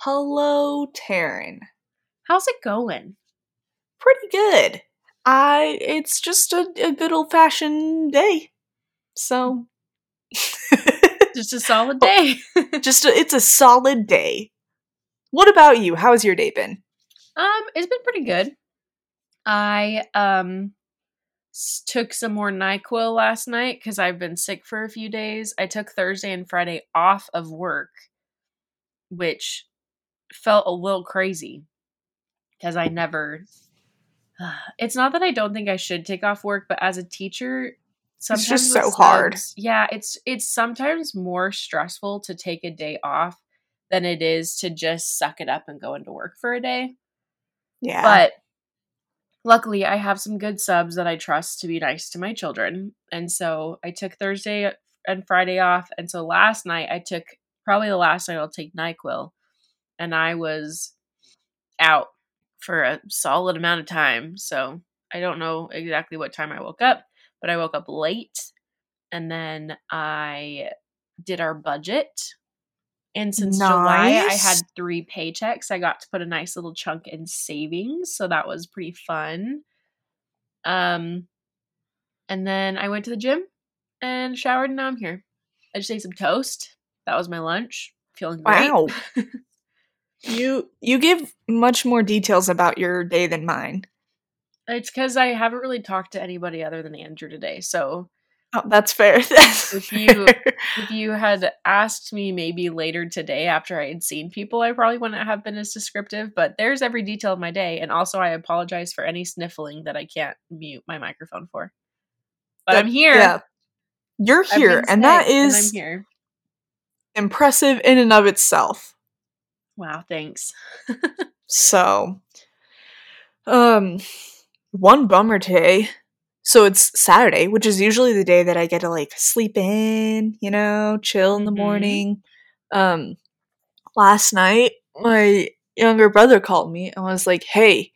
Hello, Taryn. How's it going? Pretty good. I it's just a, a good old fashioned day. So Just a solid day. just a, it's a solid day. What about you? How's your day been? um, it's been pretty good. I um took some more NyQuil last night because I've been sick for a few days. I took Thursday and Friday off of work, which felt a little crazy because I never. It's not that I don't think I should take off work, but as a teacher, sometimes it's just so hard. Yeah, it's it's sometimes more stressful to take a day off than it is to just suck it up and go into work for a day. Yeah. But luckily, I have some good subs that I trust to be nice to my children. And so I took Thursday and Friday off. And so last night, I took probably the last night I'll take NyQuil. And I was out for a solid amount of time. So I don't know exactly what time I woke up, but I woke up late. And then I did our budget. And since July, I had three paychecks. I got to put a nice little chunk in savings, so that was pretty fun. Um, and then I went to the gym and showered, and now I'm here. I just ate some toast. That was my lunch. Feeling great. wow. you you give much more details about your day than mine. It's because I haven't really talked to anybody other than Andrew today. So Oh, that's fair. That's If you- fair. if you had asked me maybe later today after I had seen people, I probably wouldn't have been as descriptive. But there's every detail of my day, and also I apologize for any sniffling that I can't mute my microphone for. But I'm here. Yeah. You're here, and that is and I'm here. Impressive in and of itself. Wow, thanks. So, um, one bummer today. So it's Saturday, which is usually the day that I get to like sleep in, you know, chill in the Mhm. morning. Um, last night, my younger brother called me and was like, "Hey,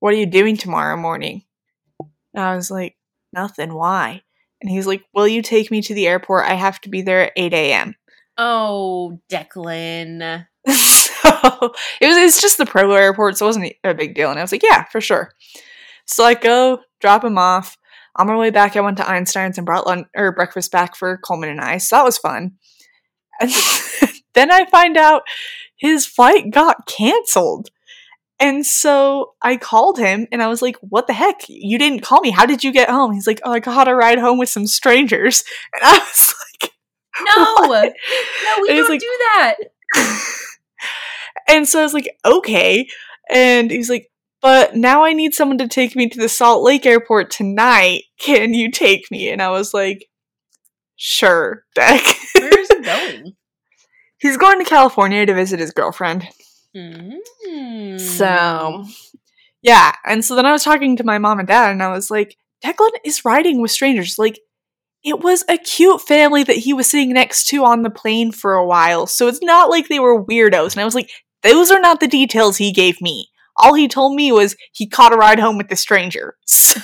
what are you doing tomorrow morning?" And I was like, "Nothing. Why?" And he's like, "Will you take me to the airport? I have to be there at eight a.m." Oh, Declan. so it was it's just the Provo airport, so it wasn't a big deal. And I was like, yeah, for sure. So I go drop him off. On my way back, I went to Einstein's and brought lunch or breakfast back for Coleman and I. So that was fun. And then I find out his flight got canceled. And so I called him and I was like, what the heck? You didn't call me. How did you get home? He's like, oh, I got a ride home with some strangers. And I was like, No, "What?" no, we And don't like- do that. and so I was like, okay. And he's like, but now I need someone to take me to the Salt Lake airport tonight. Can you take me? And I was like, sure, Beck. Where is he going? he's going to California to visit his girlfriend. Mm. So, yeah. And so then I was talking to my mom and dad, and I was like, Declan is riding with strangers. Like, it was a cute family that he was sitting next to on the plane for a while. So it's not like they were weirdos. And I was like, those are not the details he gave me. All he told me was he caught a ride home with the stranger. So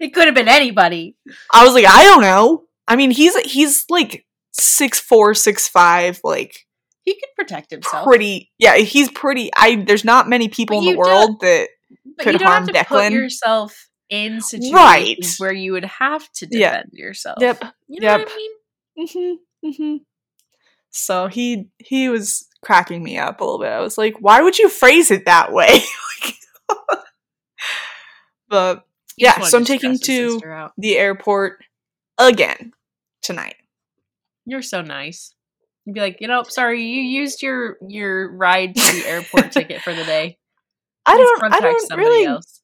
it could have been anybody. I was like, I don't know. I mean, he's he's like six four, six five, like He could protect himself. pretty. Yeah, he's pretty. I there's not many people in the world that could harm have to put Declan. yourself in situations Right. where you would have to Yeah. defend yourself. Yep. You know Yep. what I mean? hmm hmm So he he was cracking me up a little bit. I was like, why would you phrase it that way? But Yeah, so I'm taking to- the airport again tonight. You're so nice. You'd be like, you know, sorry, you used your your ride to the airport ticket for the day. I don't I don't really else.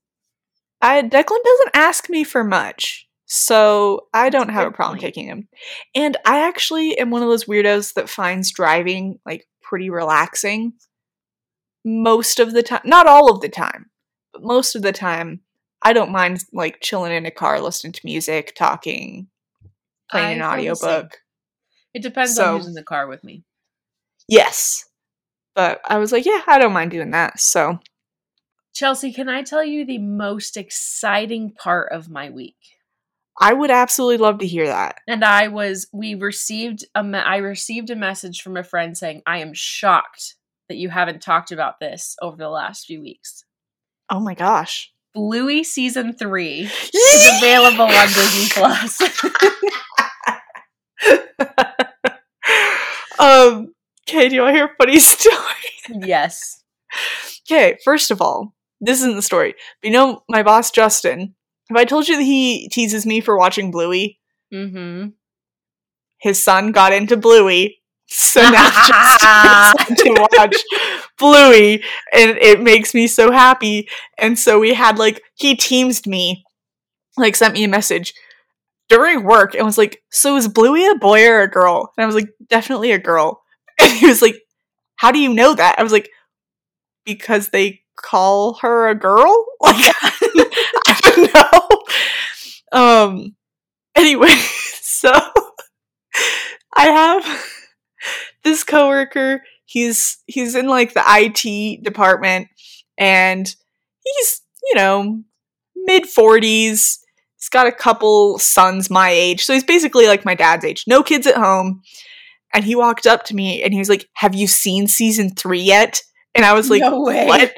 I Declan doesn't ask me for much. So I don't have a problem kicking him. And I actually am one of those weirdos that finds driving like pretty relaxing most of the time. Not all of the time, but most of the time I don't mind like chilling in a car listening to music, talking, playing I an audiobook. It depends So- on who's in the car with me. Yes. But I was like, yeah, I don't mind doing that. So Chelsea, can I tell you the most exciting part of my week? I would absolutely love to hear that. And I was we received a me- I received a message from a friend saying I am shocked that you haven't talked about this over the last few weeks. Oh my gosh. Bluey season 3 is available on Disney Plus. um, okay, do you want to hear a funny story? yes. Okay, first of all, this isn't the story. But you know, my boss Justin. Have I told you that he teases me for watching Bluey? Mm-hmm. His son got into Bluey, so now Justin to watch Bluey, and it makes me so happy. And so we had like he teamed me, like sent me a message during work, and was like, "So is Bluey a boy or a girl?" And I was like, "Definitely a girl." And he was like, "How do you know that?" I was like, "Because they call her a girl." Like I don't know. Um. Anyway, so I have this coworker. He's he's in like the IT department, and he's you know mid forties. He's got a couple sons my age, so he's basically like my dad's age. No kids at home. And he walked up to me and he was like, "Have you seen season three yet?" And I was like, No way. "What?"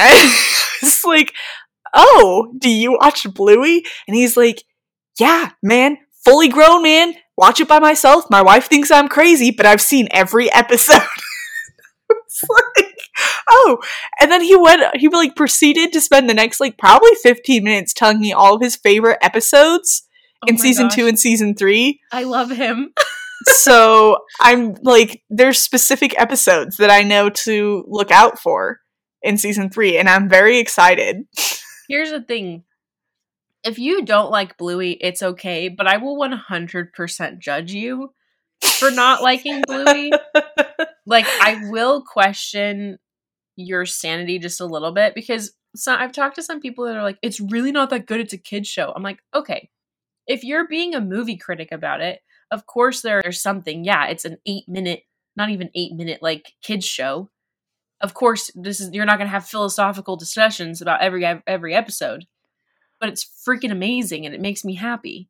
And it's like, "Oh, do you watch Bluey?" And he's like, "Yeah, man, fully grown man. Watch it by myself. My wife thinks I'm crazy, but I've seen every episode." it's like, oh, and then he went. He like proceeded to spend the next like probably 15 minutes telling me all of his favorite episodes Oh in season gosh. two and season three. I love him. so I'm like, there's specific episodes that I know to look out for in season three, and I'm very excited. Here's the thing. If you don't like Bluey, it's okay, but I will 100% judge you for not liking Bluey. Like, I will question your sanity just a little bit because so, I've talked to some people that are like, it's really not that good. It's a kid's show. I'm like, okay, if you're being a movie critic about it, of course there's something. Yeah, it's an eight minute, not even eight minute, like kids show. Of course, this is you're not going to have philosophical discussions about every every episode, but it's freaking amazing and it makes me happy.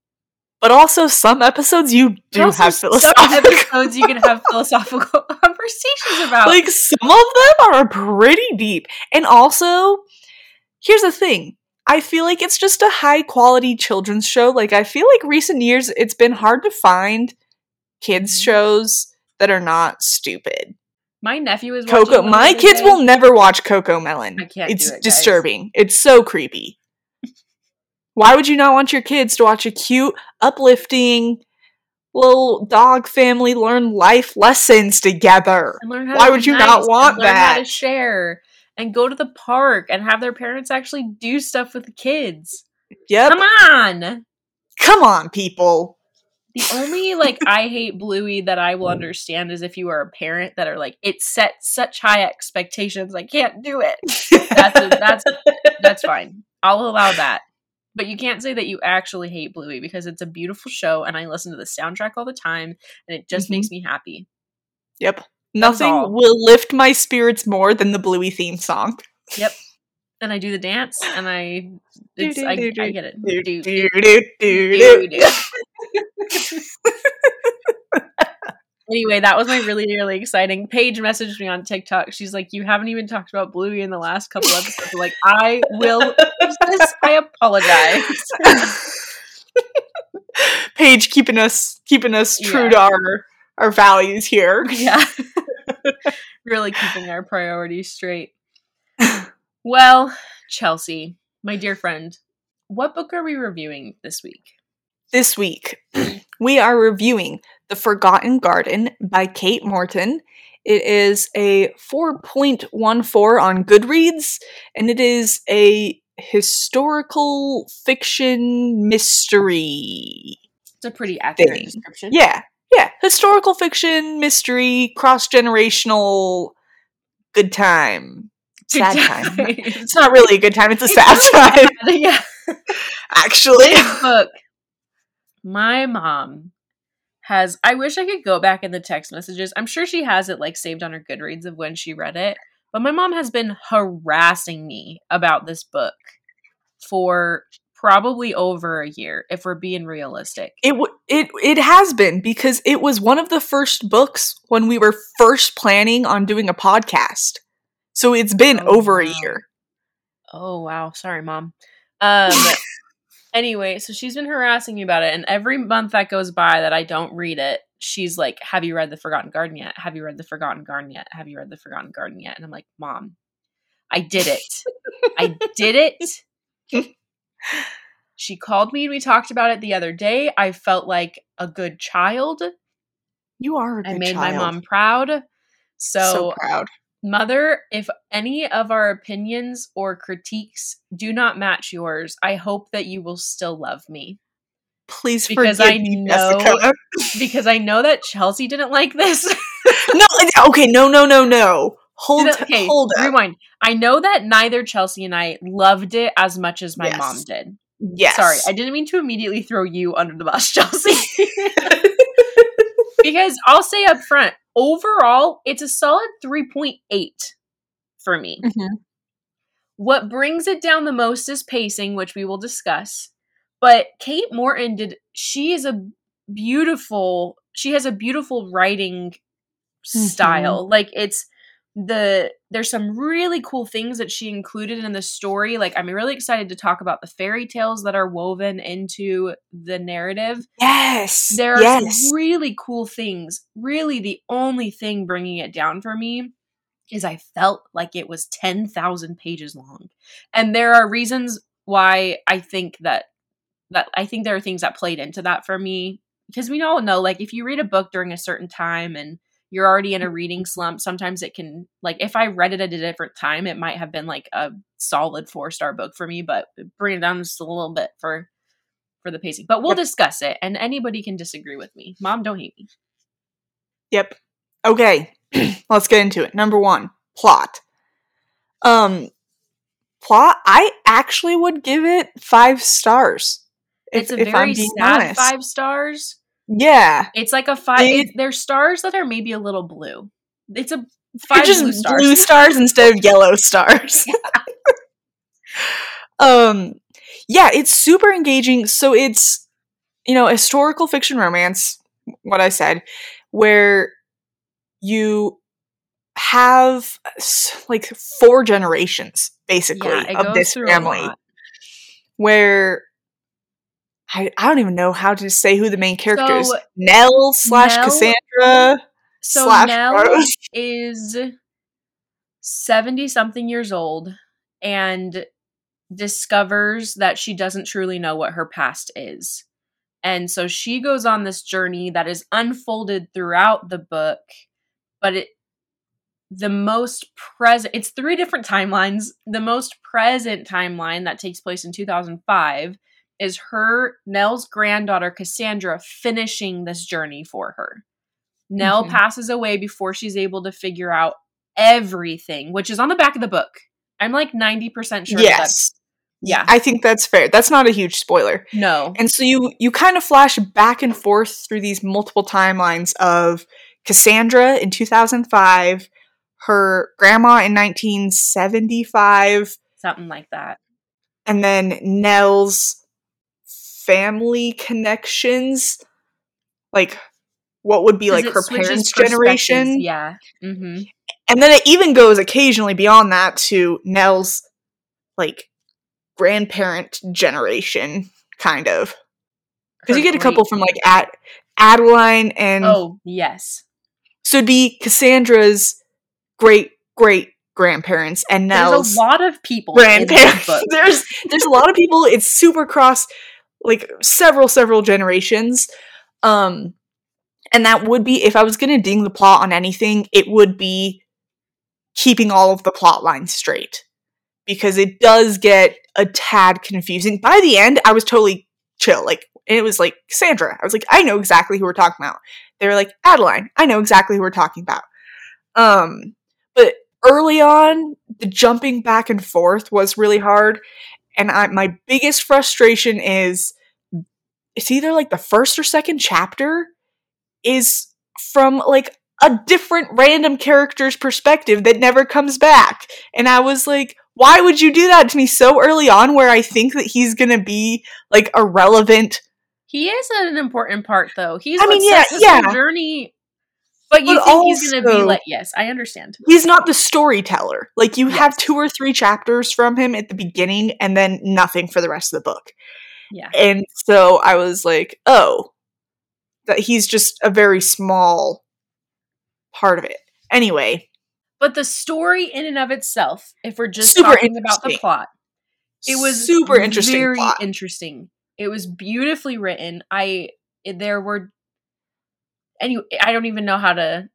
But also, some episodes you do have some philosophical. episodes you can have philosophical conversations about. like some of them are pretty deep, and also, here's the thing. I feel like it's just a high quality children's show. Like I feel like recent years it's been hard to find kids Mhm. shows that are not stupid. My nephew is watching Coco my kids will never watch CoComelon. I can't it's do it, guys. disturbing. It's so creepy. Why would you not want your kids to watch a cute, uplifting little dog family learn life lessons together? and learn how Why would you not want and learn How that? to share and go to the park and have their parents actually do stuff with the kids. Yep. Come on. Come on, people. The only like I hate Bluey that I will understand is if you are a parent that are like it sets such high expectations I can't do it. That's a, that's that's fine. I'll allow that. But you can't say that you actually hate Bluey because it's a beautiful show and I listen to the soundtrack all the time and it just Mhm. makes me happy. Yep. Nothing will lift my spirits more than the Bluey theme song. Yep. And I do the dance and I it's I, I get it. Anyway, that was my really, really exciting. Paige messaged me on TikTok. She's like, You haven't even talked about Bluey in the last couple episodes. I'm like, I will this. I apologize. Paige keeping us keeping us true Yeah. to our our values here. yeah. really keeping our priorities straight. Well, Chelsea, my dear friend, what book are we reviewing this week? This week, we are reviewing The Forgotten Garden by Kate Morton. It is a 4.14 on Goodreads, and it is a historical fiction mystery. It's a pretty accurate Thing. description. Yeah, yeah. Historical fiction, mystery, cross generational, good time. Good Sad time. time. It's not really a good time, it's a It's sad really time, bad, Yeah. actually. Book. My mom has. I wish I could go back in the text messages. I'm sure she has it like saved on her Goodreads of when she read it. But my mom has been harassing me about this book for probably over a year if we're being realistic. It w- it it has been because it was one of the first books when we were first planning on doing a podcast. So it's been Oh, over a year. Oh wow, sorry mom. Um anyway, so she's been harassing me about it and every month that goes by that I don't read it, she's like, "Have you read The Forgotten Garden yet? Have you read The Forgotten Garden yet? Have you read The Forgotten Garden yet?" And I'm like, "Mom, I did it. I did it." She called me and we talked about it the other day. I felt like a good child. You are a I made my mom proud. so, So, proud. Mother, if any of our opinions or critiques do not match yours, I hope that you will still love me Please because forgive I me, know- Jessica. because I know that Chelsea didn't like this. no, uh, okay, no, no, no, no. Hold, okay, hold up. rewind. I know that neither Chelsea and I loved it as much as my Yes. mom did. Yes. Sorry, I didn't mean to immediately throw you under the bus, Chelsea. Because I'll say up front, overall, it's a solid 3.8 for me. Mhm. What brings it down the most is pacing, which we will discuss. But Kate Morton did she is a beautiful she has a beautiful writing style. Like it's the there's some really cool things that she included in the story. Like I'm really excited to talk about the fairy tales that are woven into the narrative. Yes. There are yes. some really cool things. Really, the only thing bringing it down for me is I felt like it was 10,000 pages long. And there are reasons why I think that that I think there are things that played into that for me because we all know like if you read a book during a certain time and you're already in a reading slump, sometimes it can like if I read it at a different time, it might have been like a solid 4-star book for me, but bring it down just a little bit for for the pacing. But we'll Yep. discuss it and anybody can disagree with me. Mom, don't hate me. Yep. Okay. Let's get into it. Number one, plot. Um, plot. I actually would give it five stars. if- it's a very sad honest. five stars. Yeah. It's like a five. They- It, there's stars that are maybe a little blue. It's a five just blue stars. blue stars instead of yellow stars. um, yeah, it's super engaging. So it's you know historical fiction romance. What I said, where you have like four generations basically yeah, of this family where I, I don't even know how to say who the main character is. Nell slash Nell- Cassandra So slash Nell Rose. is seventy something years old and discovers that she doesn't truly know what her past is. And so she goes on this journey that is unfolded throughout the book, but it the most present it's three different timelines. The most present timeline that takes place in 2005 is her Nell's granddaughter Cassandra finishing this journey for her. Nell Mhm. passes away before she's able to figure out everything, which is on the back of the book. I'm like 90% sure yes. yeah. I think that's fair. That's not a huge spoiler. no. And so you you kind of flash back and forth through these multiple timelines of Cassandra in 2005, her grandma in 1975, Something like that. and then Nell's family connections, like what would be like her parents' generation. Yeah. hmm And then it even goes occasionally beyond that to Nell's like grandparent generation, kind of. Because you get a couple from like Ad- Adeline and Oh, yes. so it'd be Cassandra's great great grandparents and Nell's There's a lot of people grandparents. there's there's a lot of people. It's super cross like several several generations. Um and that would be if I was going to ding the plot on anything, it would be keeping all of the plot lines straight because it does get a tad confusing. By the end, I was totally chill. Like it was like Sandra. I was like, I know exactly who we're talking about. They were like Adeline. I know exactly who we're talking about. Um, but early on, the jumping back and forth was really hard, and I, my biggest frustration is it's either like the first or second chapter is from like a different random character's perspective that never comes back. And I was like, why would you do that to me so early on where I think that he's going to be like a relevant He is an important part, though. He's I mean, yeah, yeah. journey. But you But think he's going to be like? Yes, I understand. he's not the storyteller. Like you have two or three chapters from him at the beginning and then nothing for the rest of the book. Yeah, And so I was like, "Oh, that he's just a very small part of it." Anyway, but the story in and of itself, if we're just Super talking about the plot, it was super interesting very plot. interesting. It was beautifully written. I there were any I don't even know how to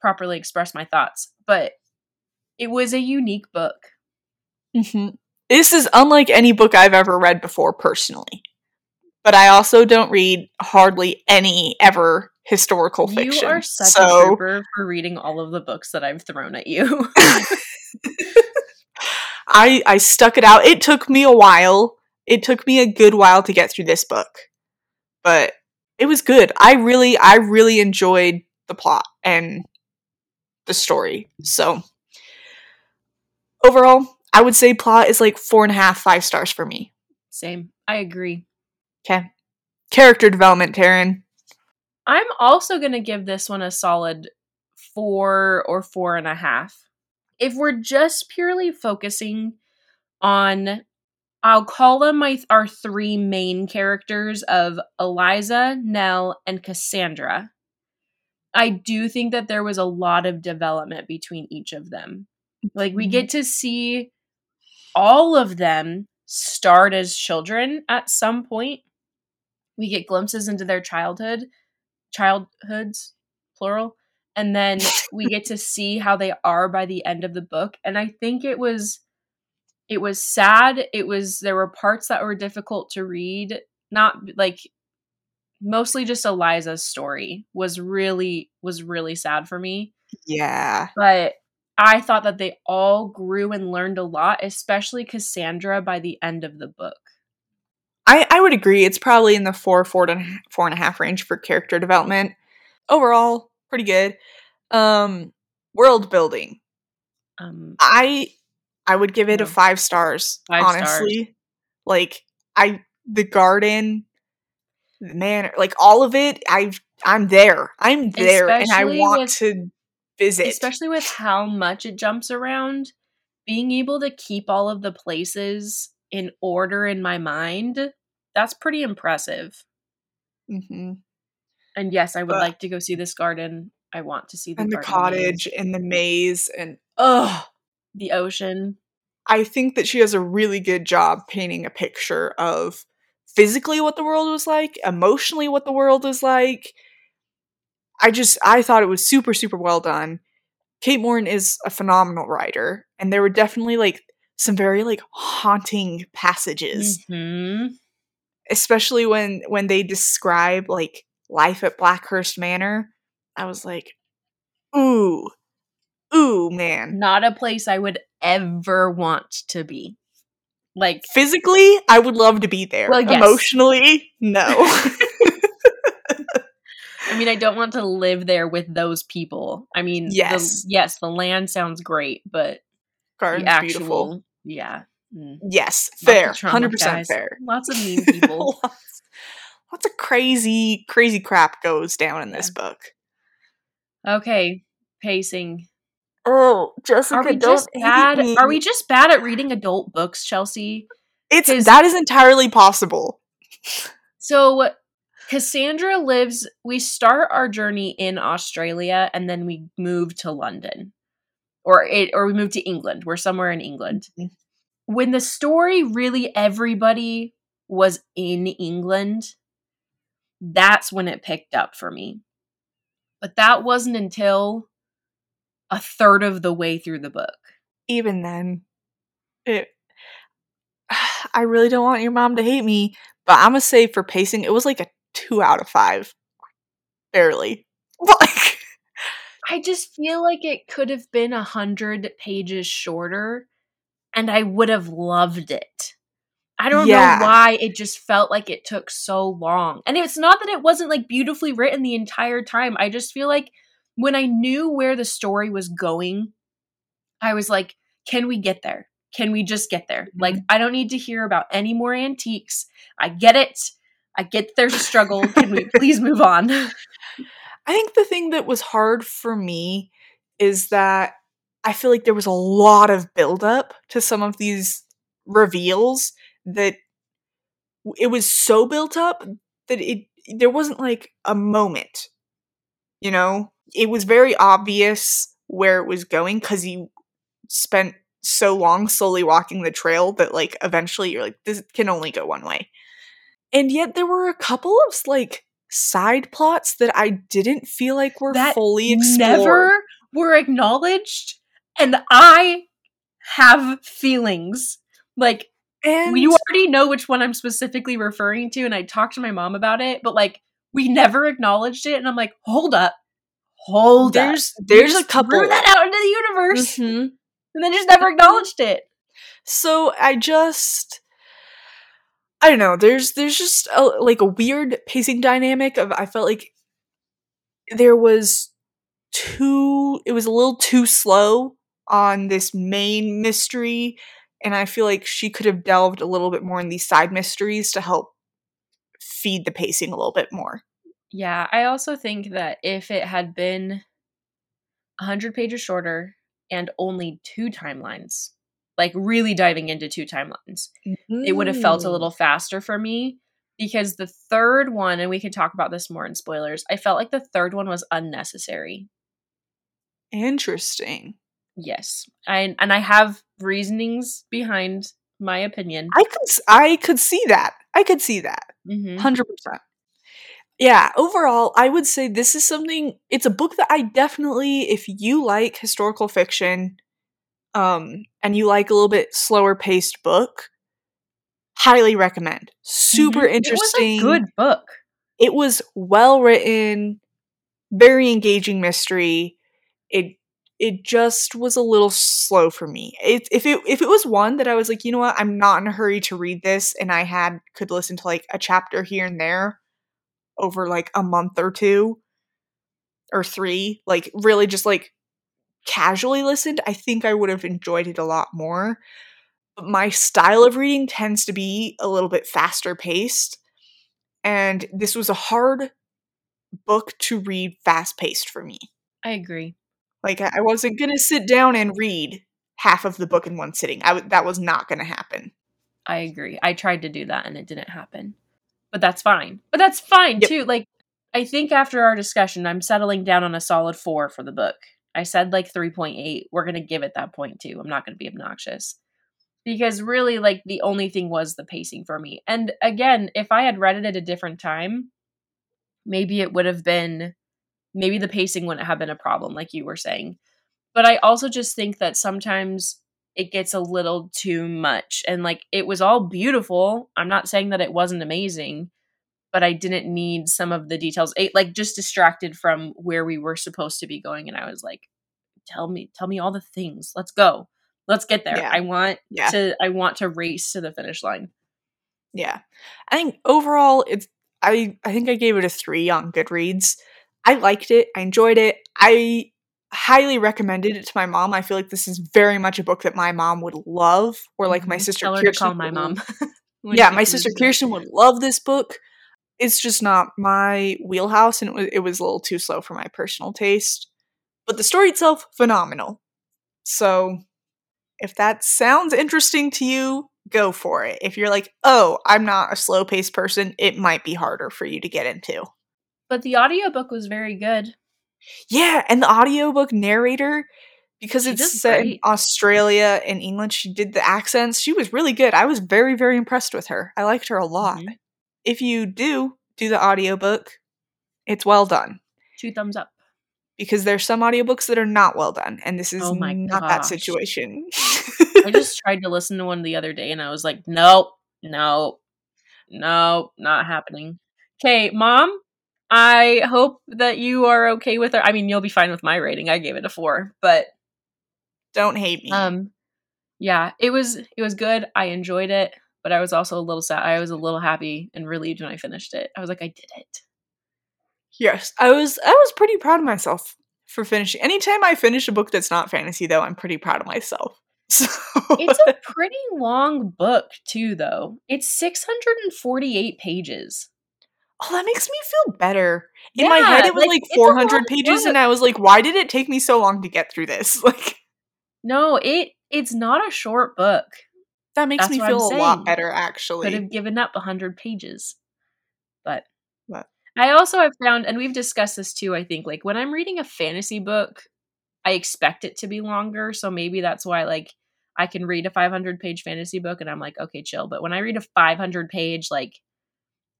properly express my thoughts, but it was a unique book. Mhm. This is unlike any book I've ever read before personally. But I also don't read hardly any ever historical fiction. You are such a trooper for reading all of the books that I've thrown at you. I I stuck it out. It took me a while. It took me a good while to get through this book. But it was good. I really I really enjoyed the plot and the story. So overall, I would say plot is like four and a half, five stars for me. Same. I agree. Okay. Character development, Taryn. I'm also going to give this one a solid four or four and a half. If we're just purely focusing on, I'll call them my our three main characters of Eliza, Nell, and Cassandra. I do think that there was a lot of development between each of them. Like we mm-hmm. get to see all of them start as children at some point. We get glimpses into their childhood, childhoods, plural, and then we get to see how they are by the end of the book. And I think it was it was sad. It was there were parts that were difficult to read. Not like mostly just Eliza's story was really was really sad for me Yeah. but I thought that they all grew and learned a lot, especially Cassandra by the end of the book. I, I would agree. It's probably in the four, four and, four and a half range for character development. Overall, pretty good. Um, world building. Um, I I would give it a five stars. Five honestly, like I the garden, the manor, like all of it. I I'm there. I'm there, and I want with- to visit. especially with how much it jumps around, being able to keep all of the places in order in my mind, that's pretty impressive. hmm And yes, I would But- like to go see this garden. I want to see the and the cottage maze, and the maze and oh, the ocean. I think that she does a really good job painting a picture of physically what the world was like, emotionally what the world was like. I just I thought it was super super well done. Kate Morton is a phenomenal writer, and there were definitely like some very like haunting passages, Mhm. especially when when they describe like life at Blackhurst Manor. I was like, ooh, ooh, man. Not a place I would ever want to be. Like Physically, I would love to be there. Well, yes. Emotionally, no. I mean, I don't want to live there with those people. I mean, Yes. the, yes, the land sounds great, but Garden's the actual, beautiful. yeah, mm. Yes, fair. Hundred percent fair. Lots of mean people. lots, lots of crazy, crazy crap goes down in this book. okay, pacing. Oh, Jessica, Are we don't just bad? me. Are we just bad at reading adult books, Chelsea? It's that is entirely possible. So Cassandra lives we start our journey in Australia and then we move to London. Or it or we move to England. We're somewhere in England. Mhm. When the story really everybody was in England, that's when it picked up for me. But that wasn't until a third of the way through the book. Even then, it. I really don't want your mom to hate me, but I'm gonna say for pacing, it was like a two out of five, barely. Like, I just feel like it could have been a hundred pages shorter, and I would have loved it. I don't Yeah. know why it just felt like it took so long. And it's not that it wasn't like beautifully written the entire time. I just feel like when I knew where the story was going, I was like, can we get there? Can we just get there? Mm-hmm. Like, I don't need to hear about any more antiques. I get it. I get there's a struggle. Can we please move on? I think the thing that was hard for me is that I feel like there was a lot of buildup to some of these reveals that it was so built up that it there wasn't like a moment. You know, it was very obvious where it was going because you spent so long slowly walking the trail that like eventually you're like this can only go one way. And yet there were a couple of like side plots that I didn't feel like were that fully explored. Never were acknowledged and I have feelings. Like and you already know which one I'm specifically referring to and I talked to my mom about it, but like we never acknowledged it and I'm like, "Hold up. Hold there's, up. There's a couple threw that out into the universe." Mm-hmm. And then just never acknowledged it. So I just I don't know. There's there's just a, like a weird pacing dynamic of I felt like there was too it was a little too slow on this main mystery and I feel like she could have delved a little bit more in these side mysteries to help feed the pacing a little bit more. Yeah, I also think that if it had been 100 pages shorter and only two timelines, like really diving into two timelines, mm-hmm. it would have felt a mm. little faster for me because the third one, and we can talk about this more in spoilers, I felt like the third one was unnecessary. Interesting. Yes. I and I have reasonings behind my opinion. I could I could see that. I could see that. Mm-hmm. 100%. Yeah, overall, I would say this is something it's a book that I definitely if you like historical fiction um and you like a little bit slower paced book, highly recommend. Super mm-hmm. interesting. It was a good book. It was well written, very engaging mystery. It it just was a little slow for me. If it if it was one that I was like, you know what, I'm not in a hurry to read this, and I had could listen to like a chapter here and there over like a month or two or three, like really just like casually listened, I think I would have enjoyed it a lot more. But my style of reading tends to be a little bit faster paced, and this was a hard book to read fast paced for me. I agree. Like I wasn't gonna sit down and read half of the book in one sitting. I w- that was not gonna happen. I agree. I tried to do that and it didn't happen. But that's fine. But that's fine yep. too. Like I think after our discussion, I'm settling down on a solid four for the book. I said like 3.8. We're going to give it that point too. I'm not going to be obnoxious. Because really, like, the only thing was the pacing for me. And again, if I had read it at a different time, maybe it would have been maybe the pacing wouldn't have been a problem like you were saying. But i also just think that sometimes it gets a little too much and like it was all beautiful. I'm not saying that it wasn't amazing but i didn't need some of the details. It like just distracted from where we were supposed to be going and i was like tell me tell me all the things. Let's go. Let's get there. Yeah. i want yeah. to i want to race to the finish line. Yeah. I think overall it's i i think i gave it a three on goodreads I liked it. I enjoyed it. I highly recommended it to my mom. I feel like this is very much a book that my mom would love, or like my mm-hmm. sister Tell Kirsten. call my mom. yeah, my sister Kirsten would love this book. It's just not my wheelhouse, and it was, it was a little too slow for my personal taste. But the story itself, phenomenal. So, if that sounds interesting to you, go for it. If you're like, oh, I'm not a slow paced person, it might be harder for you to get into. But the audiobook was very good. Yeah, and the audiobook narrator because she it's set great. in Australia and England, she did the accents. She was really good. I was very very impressed with her. I liked her a lot. Mm-hmm. If you do do the audiobook, it's well done. Two thumbs up. Because there's some audiobooks that are not well done, and this is oh not gosh. that situation. I just tried to listen to one the other day and I was like, nope, nope, nope, not happening. Okay, mom, I hope that you are okay with it. I mean, you'll be fine with my rating. I gave it a four, but don't hate me. Um, yeah, it was it was good. I enjoyed it, but I was also a little sad. I was a little happy and relieved when I finished it. I was like, I did it. Yes, I was. I was pretty proud of myself for finishing. Anytime I finish a book that's not fantasy, though, I'm pretty proud of myself. So It's a pretty long book, too, though. It's 648 pages. Oh, that makes me feel better. In my head, it was like, like 400 pages, book. and I was like, why did it take me so long to get through this? Like, No, it it's not a short book. that makes That's me feel a lot better, Could have given up 100 pages. But But- I also have found, and we've discussed this too, I think, like when I'm reading a fantasy book, I expect it to be longer. So maybe that's why, like, I can read a 500 page fantasy book and I'm like, okay, chill. But when I read a 500 page, like,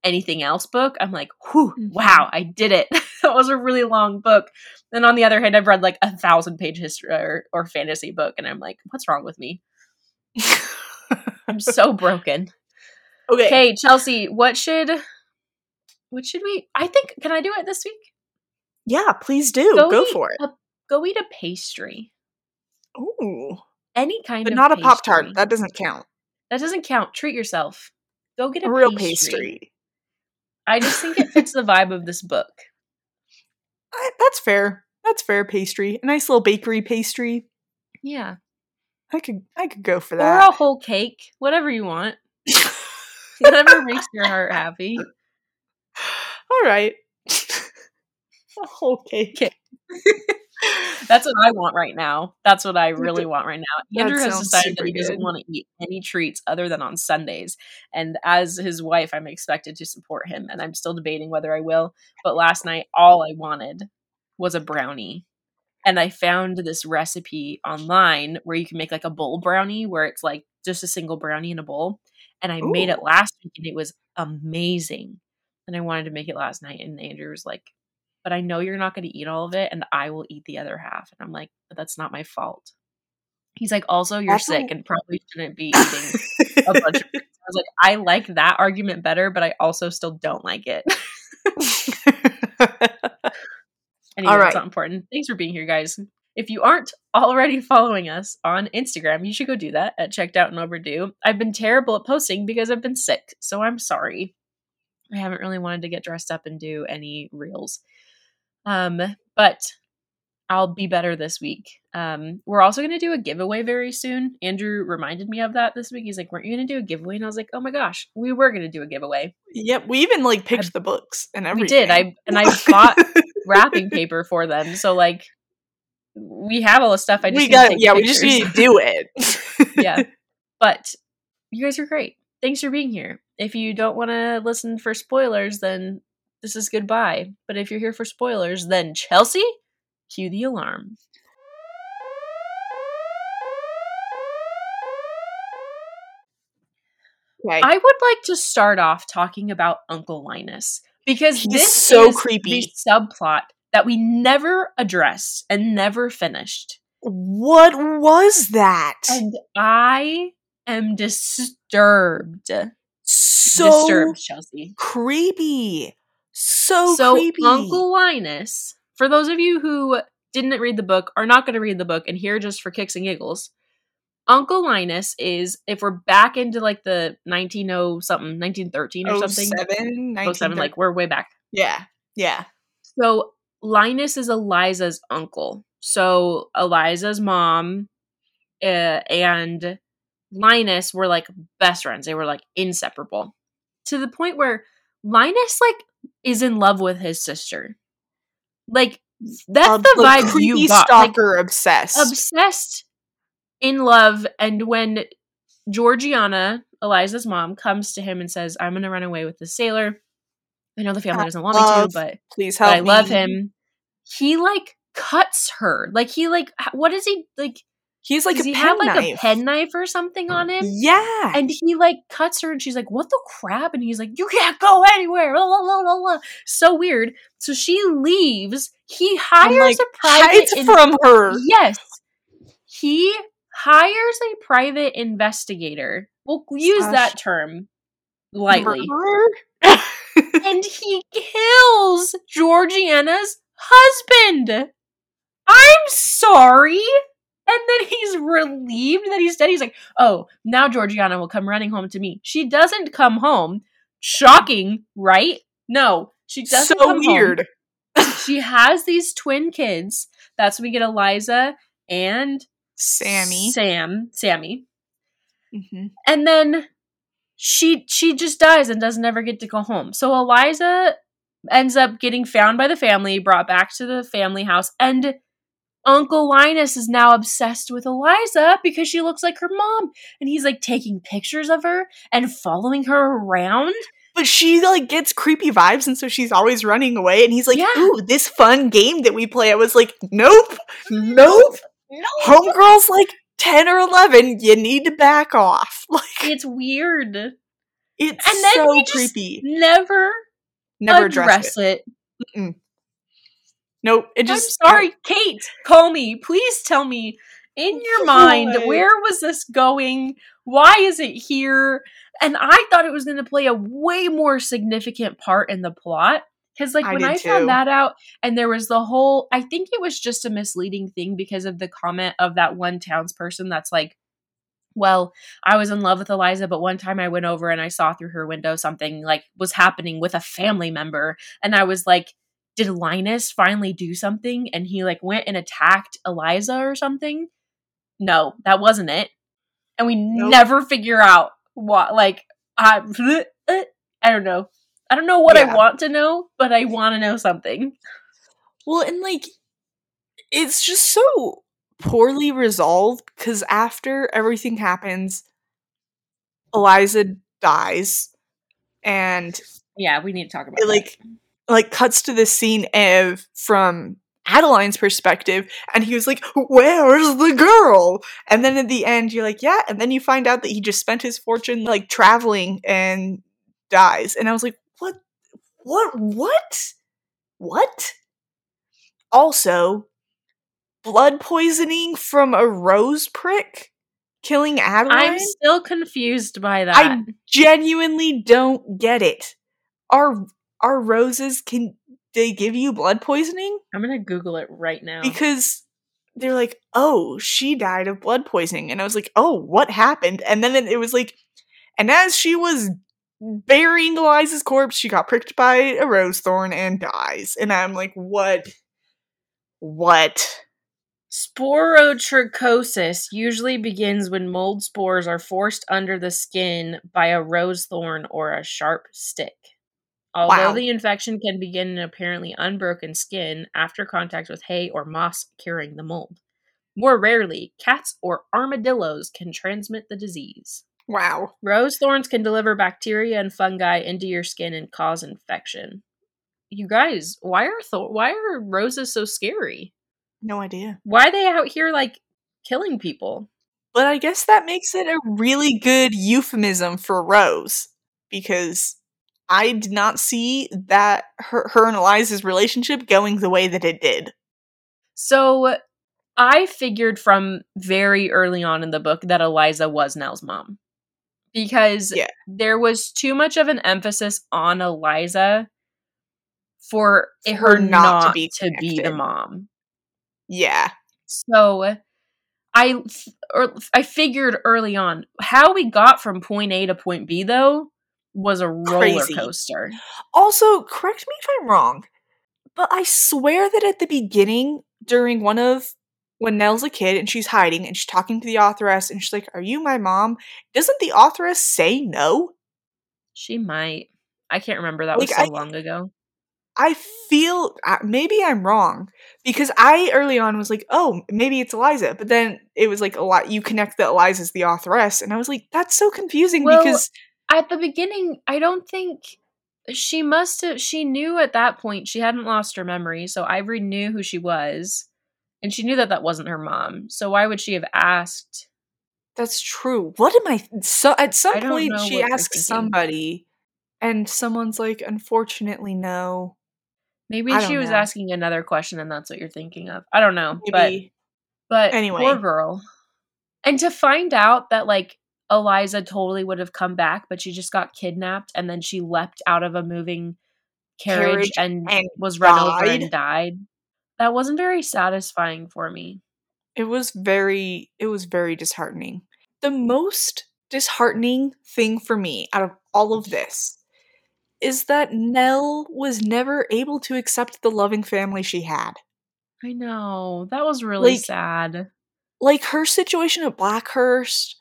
anything else book, I'm like, whew, Mhm. wow, I did it. that was a really long book. And on the other hand, I've read like a thousand page history or, or fantasy book, and I'm like, what's wrong with me? I'm so broken. okay. Okay, Chelsea, what should what should we I think can I do it this week? Yeah, please do. Go Go, for it. a- Go eat a pastry. Ooh. Any kind But of not a Pop Tart. That doesn't count. That doesn't count. Treat yourself. Go get a, A real pastry. pastry. I just think it fits the vibe of this book. I, that's fair. That's fair pastry. A nice little bakery pastry. Yeah. I could I could go for that. Or a whole cake. Whatever you want. Whatever makes your heart happy. All right. a whole cake. Okay. That's what I want right now. That's what I really want right now. Andrew has decided that he doesn't good. want to eat any treats other than on Sundays. And as his wife, I'm expected to support him. And I'm still debating whether I will. But last night, all I wanted was a brownie. And I found this recipe online where you can make like a bowl brownie where it's like just a single brownie in a bowl. And I made it last week and it was amazing. And I wanted to make it last night. And Andrew was like, but I know you're not going to eat all of it and I will eat the other half. And I'm like, but that's not my fault. He's like, also, you're That's sick a- and probably shouldn't be eating a bunch of. I was like, I like that argument better, but I also still don't like it. Anyway, All right. not important. Thanks for being here, guys. If you aren't already following us on Instagram, you should go do that at Checked Out and Overdue. I've been terrible at posting because I've been sick, so I'm sorry. I haven't really wanted to get dressed up and do any reels. Um, but I'll be better this week. Um, we're also going to do a giveaway very soon. Andrew reminded me of that this week. He's like, "Weren't you going to do a giveaway?" And I was like, "Oh my gosh, we were going to do a giveaway. yep, we even like picked the books and everything. We did. I and I bought wrapping paper for them. So like, we have all the stuff. I just we got yeah, we just need to do it. yeah. But you guys are great. Thanks for being here. If you don't want to listen for spoilers, then this is goodbye. But if you're here for spoilers, then Chelsea, cue the alarm. Okay. I would like to start off talking about Uncle Linus because He's this so is creepy. the subplot that we never addressed and never finished. what was that? And I am disturbed. so disturbed, Chelsea. creepy. So, so creepy. Uncle Linus, for those of you who didn't read the book, are not going to read the book, and here just for kicks and giggles, Uncle Linus is if we're back into like the 1900 something, 1913 or something, 07, 07, like we're way back. yeah, yeah. So Linus is Eliza's uncle. So Eliza's mom uh, and Linus were like best friends. They were like inseparable to the point where Linus like is in love with his sister. Like that's Uh, the vibe you got. Like, obsessed. obsessed in love and when Georgiana, Eliza's mom, comes to him and says, I'm gonna run away with the sailor. I know the family I doesn't want me to, but Please but help I love me. him. He like cuts her. Like he like what is he like? He's like a he pen have like knife. a pen knife or something on him? Yeah. And he like cuts her, and she's like, "What the crap?" And he's like, "You can't go anywhere." La, la, la, la, la. So weird. So she leaves. He hires like, a private. hides in- from her. yes, he hires a private investigator. We'll use Slash that term lightly and he kills Georgiana's husband. I'm sorry. And then he's relieved that he's dead. He's like, oh, now Georgiana will come running home to me. She doesn't come home. Shocking, right? No, she doesn't so come home. weird. She has these twin kids. That's when we get Eliza and Sammy. Sam, Sammy. hmm And then she she just dies and doesn't ever get to go home. So Eliza ends up getting found by the family, brought back to the family house, and Uncle Linus is now obsessed with Eliza because she looks like her mom. And he's like taking pictures of her and following her around. But she like gets creepy vibes, and so she's always running away. And he's like, Yeah. "Ooh, this fun game that we play." I was like, "Nope, mm-hmm. nope." No. Homegirl's like ten or eleven. You need to back off. Like It's weird. it's And then so creepy. Never, Never address address it. it. Nope. It just I'm sorry, Kate. Call me. Please tell me in your mind where was this going? Why is it here? And I thought it was going to play a way more significant part in the plot. Because, like, I when I too. found that out, and there was the whole, I think it was just a misleading thing because of the comment of that one townsperson that's like, well, I was in love with Eliza, but one time I went over and I saw through her window something like was happening with a family member. And I was like, did Linus finally do something? And he like went and attacked Eliza or something? No, that wasn't it. And we Nope. never figure out what, like, I, I don't know. I don't know what I want to know, but I want to know something. Well, and like, it's just so poorly resolved because after everything happens, Eliza dies, and Yeah, we need to talk about it like like cuts to the scene of from Adeline's perspective, and he was like, "Where's the girl?" And then at the end, you're like, "Yeah," and then you find out that he just spent his fortune like traveling and dies, and I was like, "What? What? What? What?" Also, blood poisoning from a rose prick killing Adeline. I'm still confused by that. I genuinely don't get it. Are are roses can they give you blood poisoning? I'm gonna Google it right now. Because they're like, "Oh, she died of blood poisoning." And I was like, "Oh, what happened?" And then it, was like and as she was burying Eliza's corpse, she got pricked by a rose thorn and dies. And I'm like, "What? What?" Sporotrichosis usually begins when mold spores are forced under the skin by a rose thorn or a sharp stick. Although Wow. the infection can begin in apparently unbroken skin after contact with hay or moss carrying the mold. More rarely, cats or armadillos can transmit the disease. Wow. Rose thorns can deliver bacteria and fungi into your skin and cause infection. You guys, why are th- why are roses so scary? No idea. Why are they out here like killing people? But I guess that makes it a really good euphemism for Rose because I did not see that her, her and Eliza's relationship going the way that it did. So I figured from very early on in the book that Eliza was Nell's mom. Because Yeah. there was too much of an emphasis on Eliza for, For her not not, to to, be be, the mom. Yeah. So I f- or I figured early on how we got from point A to point B though was a roller Crazy. coaster. Also, correct me if I'm wrong, but I swear that at the beginning, during one of when Nell's a kid and she's hiding and she's talking to the authoress and she's like, Are you my mom? Doesn't the authoress say no? She might. I can't remember that was so I- long ago. I feel uh, maybe I'm wrong because I early on was like, oh, maybe it's Eliza, but then it was like a lot. You connect that Eliza's the authoress, and I was like, that's so confusing Well, because At the beginning, I don't think she must have she knew at that point she hadn't lost her memory, so Ivory knew who she was. And she knew that that wasn't her mom. So why would she have asked? that's true. What am I? So at some point, she asks somebody, and someone's like, unfortunately, no. Maybe I she was know. asking another question and that's what you're thinking of. I don't know. But But Anyway. poor girl. And to find out that like Eliza totally would have come back, but she just got kidnapped and then she leapt out of a moving carriage, Carriage and, and was run over and died. That wasn't very satisfying for me. it was very, it was very disheartening. The most disheartening thing for me out of all of this is that Nell was never able to accept the loving family she had. I know. That was really Like, sad. like her situation at Blackhurst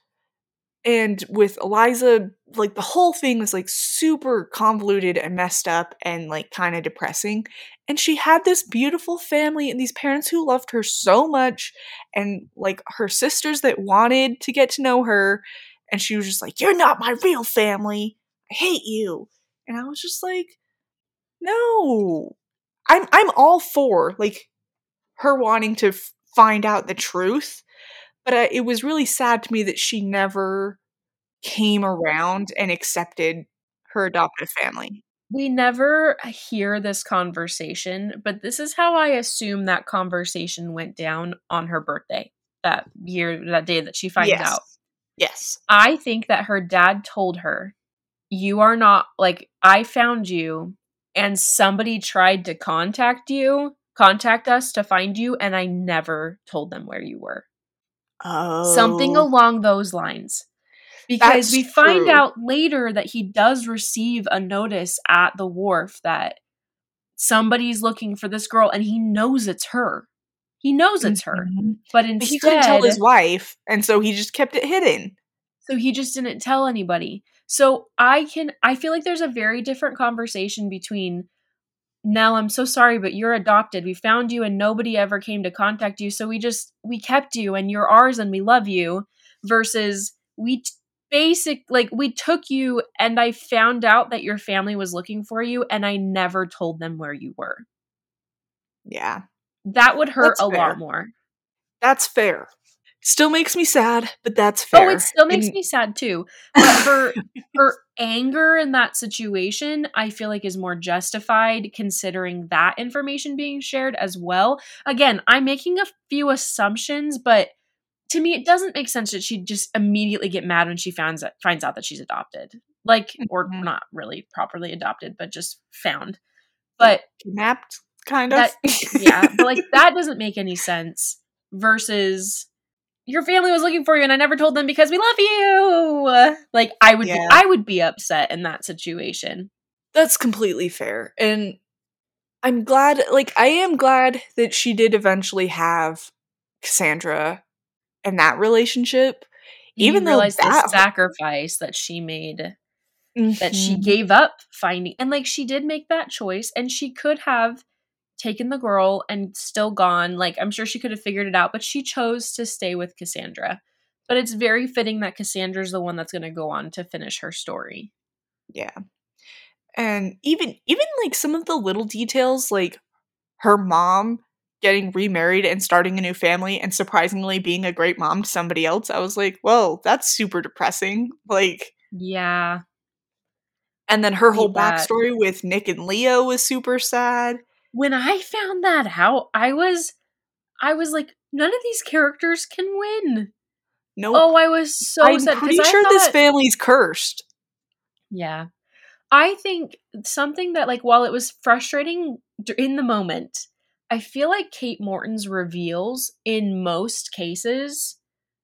and with Eliza, like the whole thing was like super convoluted and messed up and like kind of depressing. And she had this beautiful family and these parents who loved her so much, and like her sisters that wanted to get to know her. And she was just like, You're not my real family. I hate you. And I was just like, No. I'm I'm all for like her wanting to f- find out the truth but uh, it was really sad to me that she never came around and accepted her adoptive family. We never hear this conversation, but this is how I assume that conversation went down on her birthday that year, that day that she finds yes. out. Yes. I think that her dad told her, You are not like, I found you, and somebody tried to contact you, contact us to find you, and I never told them where you were. Oh. Something along those lines. Because That's we find true. out later that he does receive a notice at the wharf that somebody's looking for this girl and he knows it's her. He knows it's her. Mhm. But But instead, he couldn't tell his wife, and so he just kept it hidden. so he just didn't tell anybody. So I can I feel like there's a very different conversation between Nell, I'm so sorry, but you're adopted. We found you and nobody ever came to contact you. So we just we kept you and you're ours and we love you versus we t- basic like we took you and I found out that your family was looking for you and I never told them where you were. Yeah. That would hurt That's a fair. lot more. That's fair. Still makes me sad, but that's fair. Oh, it still makes And- me sad too. But her her anger in that situation, I feel like is more justified considering that information being shared as well. Again, I'm making a few assumptions, but to me, it doesn't make sense that she'd just immediately get mad when she finds out, finds out that she's adopted, like or Mhm. not really properly adopted, but just found. But kidnapped, kind of. that yeah, but like that doesn't make any sense. Versus your family was looking for you and I never told them because we love you. Like I would be I would be upset in that situation. That's completely fair. And I'm glad, like, I am glad that she did eventually have Cassandra and that relationship. Even though realize the that- sacrifice that she made that she Mhm. gave up finding and like she did make that choice and she could have taken the girl and still gone like i'm sure she could have figured it out but she chose to stay with cassandra but it's very fitting that cassandra's the one that's going to go on to finish her story Yeah. And even even like some of the little details like her mom getting remarried and starting a new family and surprisingly being a great mom to somebody else. I was like, "Whoa, that's super depressing." Like yeah and then her whole backstory with Nick and Leo was super sad. When i found that out i was i was like none of these characters can win Nope. oh i was so I'm 'cause pretty sure this family's cursed. Yeah. I think something that, like, while it was frustrating in the moment, I feel like Kate Morton's reveals in most cases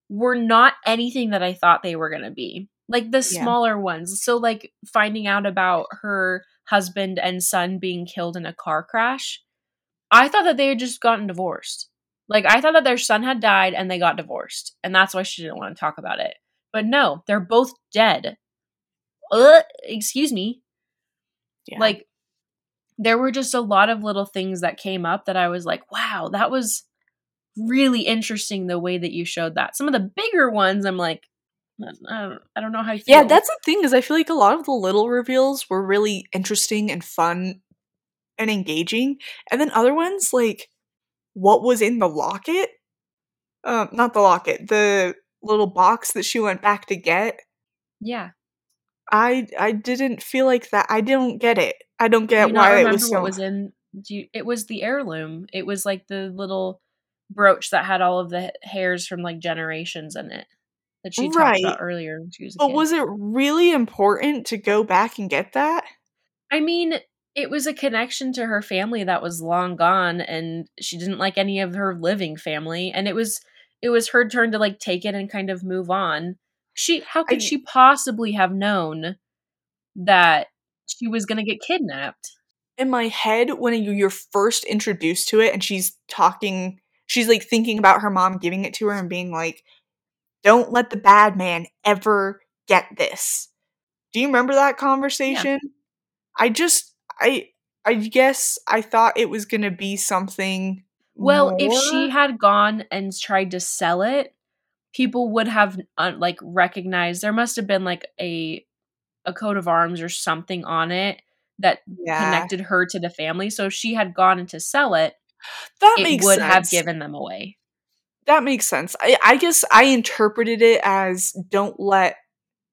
were not anything that I thought they were going to be. Like the Yeah. smaller ones. So, like, finding out about her husband and son being killed in a car crash. I thought that they had just gotten divorced. Like, I thought that their son had died and they got divorced. And that's why she didn't want to talk about it. But no, they're both dead uh, excuse me. Yeah. Like there were just a lot of little things that came up that I was like, wow, that was really interesting the way that you showed that. Some of the bigger ones, I'm like, I don't, I don't know how I feel. Yeah, that's the thing is I feel like a lot of the little reveals were really interesting and fun and engaging. And then other ones like what was in the locket? Um not the locket, the little box that she went back to get. yeah. I I didn't feel like that. I don't get it. I don't Do get not why it remember was so what was in? Do you, it was the heirloom. It was like the little brooch that had all of the hairs from like generations in it that she talked Right. about earlier when she was But kid. was it really important to go back and get that? I mean, it was a connection to her family that was long gone and she didn't like any of her living family and it was it was her turn to like take it and kind of move on. She how could I- she possibly have known that she was going to get kidnapped? in my head when you, you're first introduced to it and she's talking she's like thinking about her mom giving it to her and being like, don't let the bad man ever get this. Do you remember that conversation? Yeah. I just I I guess I thought it was going to be something Well, more. if she had gone and tried to sell it, people would have uh, like recognized there must have been like a a coat of arms or something on it that yeah. connected her to the family. So if she had gone in to sell it, that it would sense. have given them away. That makes sense. I, I guess I interpreted it as don't let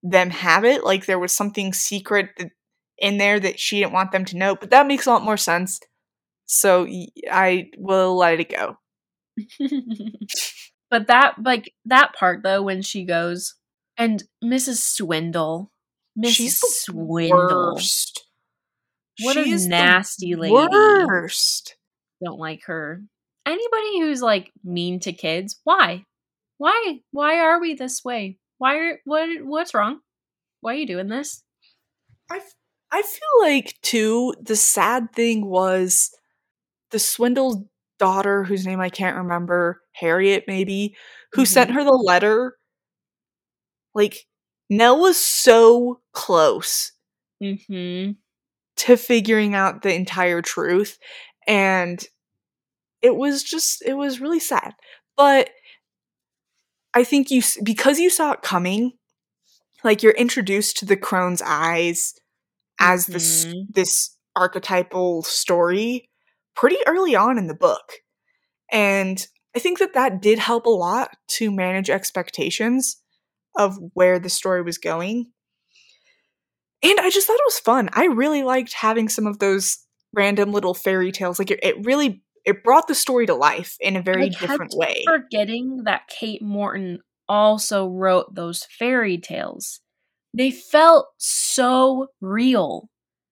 them have it. Like there was something secret that, in there that she didn't want them to know. But that makes a lot more sense. So I will let it go. but that, like, that part though, when she goes and Mrs. Swindell, Mrs. She's Swindell. Worst. What She's a nasty lady. Worst. Don't like her. Anybody who's like mean to kids, why? Why? Why are we this way? Why are what what's wrong? Why are you doing this? I I feel like too the sad thing was the Swindell's daughter whose name I can't remember, Harriet maybe, who mm-hmm. sent her the letter. Like Nell was so close mm-hmm. to figuring out the entire truth and it was just it was really sad. But i think you because you saw it coming like you're introduced to the crone's eyes as mm-hmm. this this archetypal story pretty early on in the book. And i think that that did help a lot to manage expectations of where the story was going. And i just thought it was fun. I really liked having some of those random little fairy tales. Like it, it really it brought the story to life in a very different way. Forgetting that Kate Morton also wrote those fairy tales. They felt so real.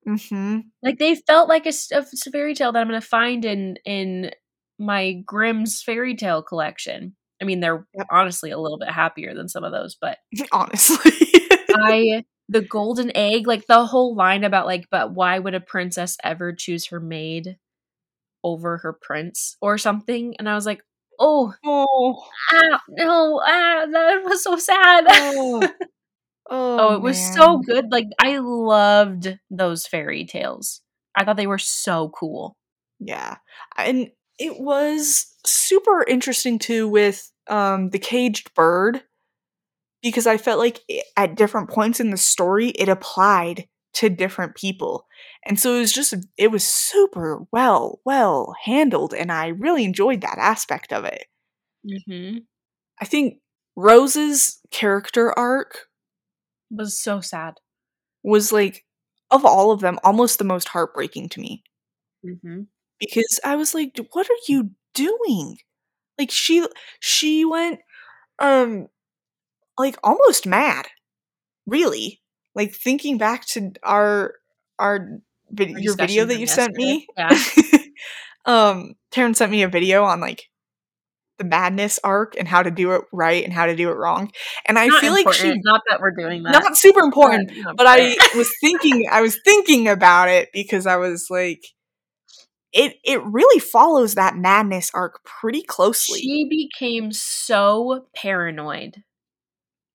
Mm-hmm. Like they felt like a, a fairy tale that I'm going to find in in my Grimm's fairy tale collection. I mean, they're yep. honestly a little bit happier than some of those, but honestly, I the golden egg, like the whole line about like, but why would a princess ever choose her maid? Over her prince or something and i was like oh oh. ah, no ah, that was so sad. Oh, oh, oh it was so good like i loved those fairy tales. I thought they were so cool. Yeah and it was super interesting too with um the caged bird because i felt like at different points in the story it applied to different people. And so it was just, it was super well, well handled. And I really enjoyed that aspect of it. Mm-hmm. I think Rose's character arc was so sad. Was like, of all of them, almost the most heartbreaking to me. Mm-hmm. Because I was like, what are you doing? Like she she went um like almost mad. Really like thinking back to our our video your video that you sent me. Yeah. um Taryn sent me a video on like the madness arc and how to do it right and how to do it wrong. And I not feel like she not that we're doing that. Not super important, not but I was thinking I was thinking about it because I was like it it really follows that madness arc pretty closely. She became so paranoid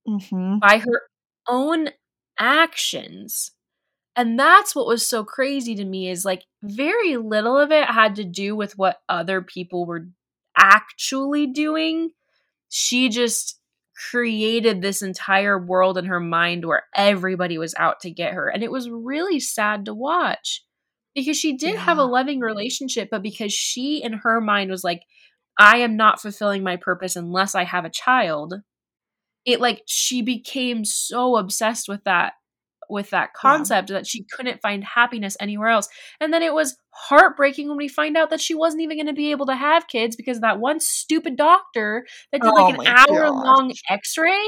mm-hmm. by her own actions. And that's what was so crazy to me is like very little of it had to do with what other people were actually doing. She just created this entire world in her mind where everybody was out to get her. And it was really sad to watch because she did yeah. have a loving relationship, but because she in her mind was like, I am not fulfilling my purpose unless I have a child it like she became so obsessed with that with that concept yeah. that she couldn't find happiness anywhere else. And then it was heartbreaking when we find out that she wasn't even going to be able to have kids because that one stupid doctor that did like oh an hour long x-ray.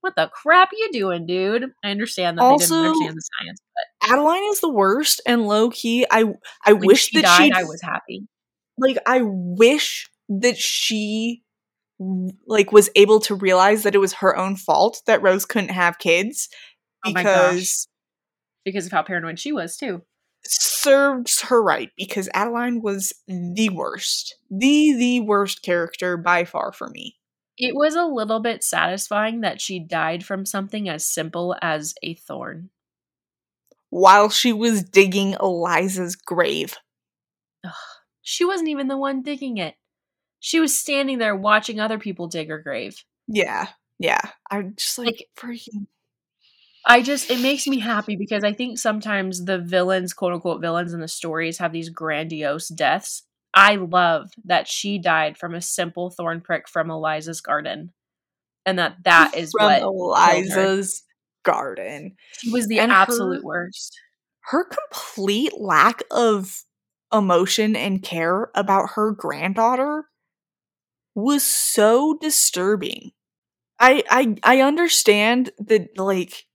What the crap are you doing, dude? I understand that also, they didn't understand the science, but Adeline is the worst and low key. I I wish she that died, I was happy. Like I wish that she like was able to realize that it was her own fault that Rose couldn't have kids oh because oh because of how paranoid she was too. serves her right because Adeline was the worst, the the worst character by far for me. It was a little bit satisfying that she died from something as simple as a thorn. While she was digging Eliza's grave. Ugh, she wasn't even the one digging it. She was standing there watching other people dig her grave. Yeah, yeah. I'm just like, like freaking. I just it makes me happy because I think sometimes the villains, quote unquote villains in the stories have these grandiose deaths. I love that she died from a simple thorn prick from Eliza's garden, and that that is from what Eliza's garden. She was the and absolute her, worst. Her complete lack of emotion and care about her granddaughter was so disturbing. I I I understand that like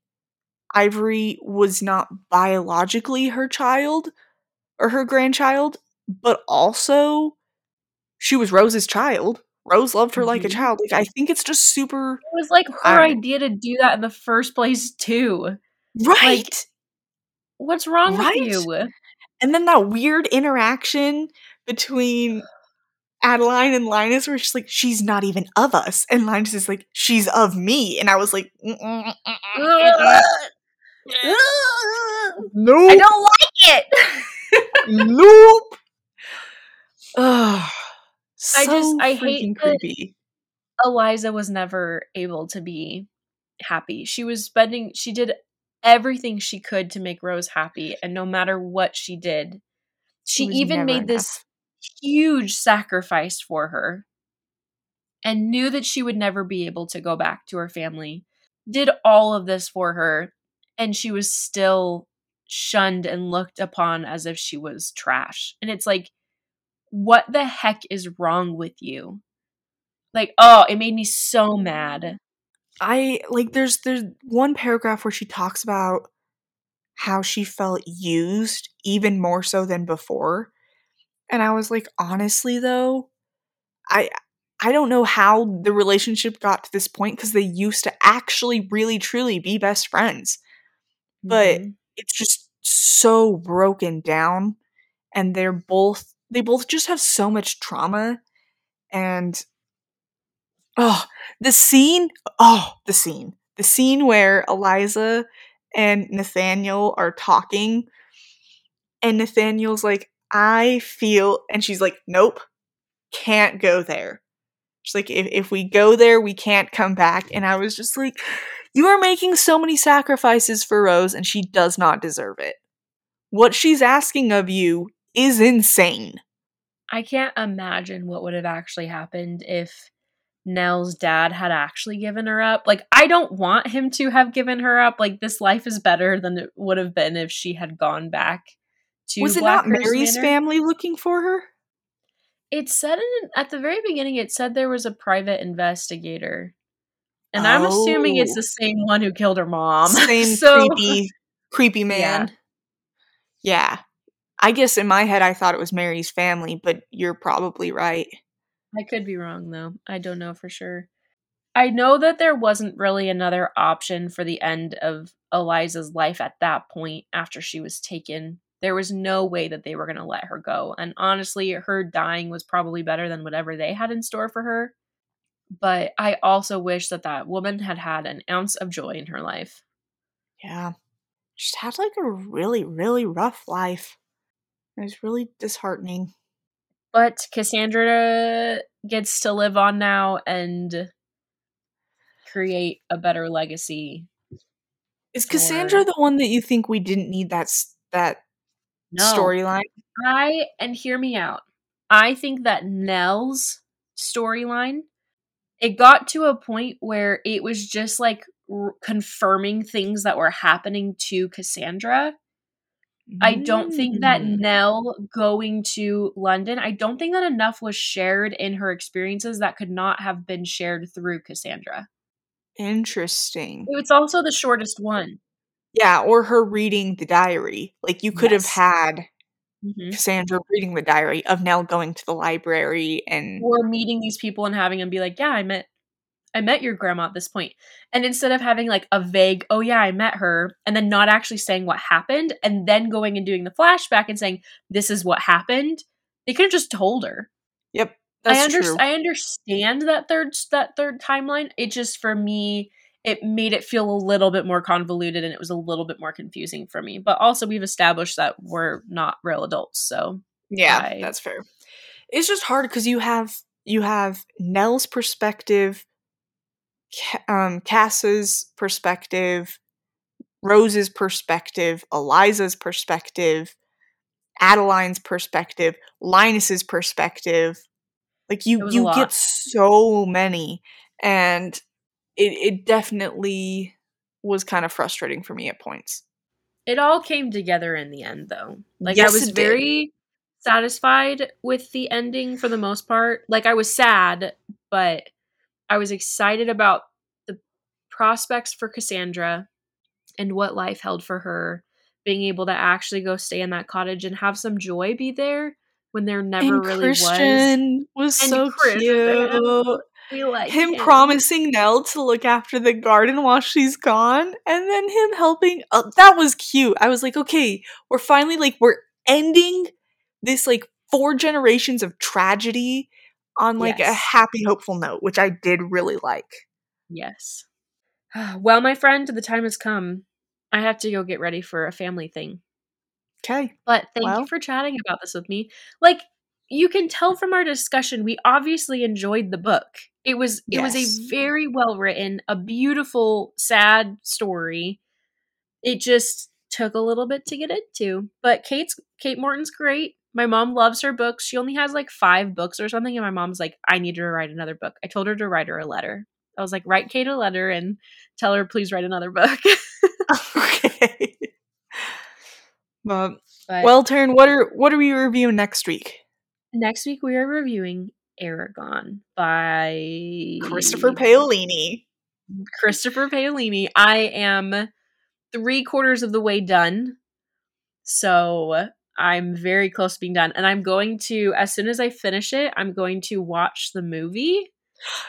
Ivory was not biologically her child or her grandchild, but also she was Rose's child. Rose loved her like a mm-hmm. child. Like I think it's just super. It was like her um, idea to do that in the first place too. Right. Like, what's wrong right? with you? And then that weird interaction between Adeline and Linus were just like, she's not even of us. And Linus is like, she's of me. And I was like, nope. I don't like it. nope. Ugh, so I just I hate creepy. Eliza was never able to be happy. She was spending she did everything she could to make Rose happy and no matter what she did, she even made enough. this huge sacrifice for her and knew that she would never be able to go back to her family. Did all of this for her and she was still shunned and looked upon as if she was trash. And it's like what the heck is wrong with you? Like, oh, it made me so mad. I like there's there's one paragraph where she talks about how she felt used even more so than before. And I was like, honestly though, I I don't know how the relationship got to this point because they used to actually really truly be best friends. But mm-hmm. it's just so broken down and they're both they both just have so much trauma and oh the scene oh the scene the scene where eliza and nathaniel are talking and nathaniel's like i feel and she's like nope can't go there she's like if, if we go there we can't come back and i was just like you are making so many sacrifices for rose and she does not deserve it what she's asking of you is insane. I can't imagine what would have actually happened if Nell's dad had actually given her up. Like, I don't want him to have given her up. Like, this life is better than it would have been if she had gone back to. Was it not Mary's Manor. family looking for her? It said in, at the very beginning, it said there was a private investigator. And oh. I'm assuming it's oh. the oh. same one who killed her mom. Same so, creepy, creepy man. Yeah. yeah. I guess in my head I thought it was Mary's family, but you're probably right. I could be wrong though. I don't know for sure. I know that there wasn't really another option for the end of Eliza's life at that point after she was taken. There was no way that they were going to let her go. And honestly, her dying was probably better than whatever they had in store for her. But I also wish that that woman had had an ounce of joy in her life. Yeah. She's had like a really, really rough life. It was really disheartening. But Cassandra gets to live on now and create a better legacy. Is Cassandra the one that you think we didn't need that that no. storyline? I and hear me out. I think that Nell's storyline it got to a point where it was just like r- confirming things that were happening to Cassandra I don't think that mm. Nell going to London, I don't think that enough was shared in her experiences that could not have been shared through Cassandra. Interesting. It's also the shortest one. Yeah, or her reading the diary. Like you could yes. have had mm-hmm. Cassandra reading the diary of Nell going to the library and or meeting these people and having them be like, "Yeah, I met I met your grandma at this point. And instead of having like a vague, oh yeah, I met her, and then not actually saying what happened, and then going and doing the flashback and saying, this is what happened, they could have just told her. Yep. That's I, under- true. I understand that third that third timeline. It just for me, it made it feel a little bit more convoluted and it was a little bit more confusing for me. But also we've established that we're not real adults, so yeah, I- that's fair. It's just hard because you have you have Nell's perspective, um, Cass's perspective, Rose's perspective, Eliza's perspective, Adeline's perspective, Linus's perspective. Like you, you get so many, and it it definitely was kind of frustrating for me at points. it all came together in the end though like Yes, i was very satisfied with the ending for the most part like i was sad but i was excited about the prospects for cassandra and what life held for her being able to actually go stay in that cottage and have some joy be there when there never and really was Christian was, And so Christian. cute. We like him promising Nell to look after the garden while she's gone, and then him helping. Uh, that was cute. I was like, okay, we're finally like we're ending this like four generations of tragedy on like a happy, hopeful note, which I did really like. yes well my friend the time has come i have to go get ready for a family thing Okay, But thank Well- you for chatting about this with me. Like you can tell from our discussion, we obviously enjoyed the book. It was it was a very well written, a beautiful, sad story. It just took a little bit to get into. But Kate's Kate Morton's great. My mom loves her books. She only has like five books or something, and my mom's like, I need her to write another book. I told her to write her a letter. I was like, write Kate a letter and tell her please write another book. okay. But, but well, turn. What are what are we reviewing next week? Next week we are reviewing Eragon by Christopher Paolini. Christopher Paolini. I am three quarters of the way done. So I'm very close to being done. And I'm going to, as soon as I finish it, I'm going to watch the movie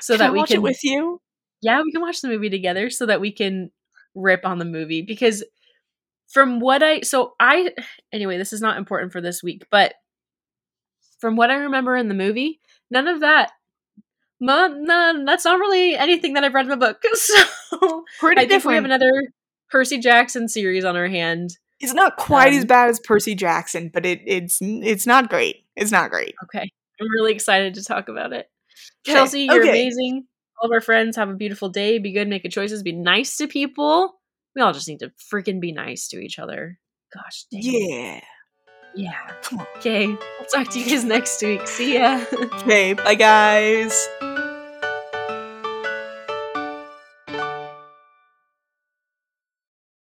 so Can that I we watch can it with you. yeah, we can watch the movie together so that we can rip on the movie because from what I so I anyway, this is not important for this week, but from what I remember in the movie, none of that None, no, that's not really anything that I've read in the book. So Pretty I think we have another Percy Jackson series on our hand. It's not quite as Um, bad as Percy Jackson, but it it's it's not great. It's not great. Okay. I'm really excited to talk about it. Okay, Chelsea, you're okay. amazing. All of our friends have a beautiful day. Be good, make good choices, be nice to people. We all just need to freaking be nice to each other. Gosh dang. Yeah. Yeah. Okay. I'll talk to you guys next week. See ya. Okay, bye guys.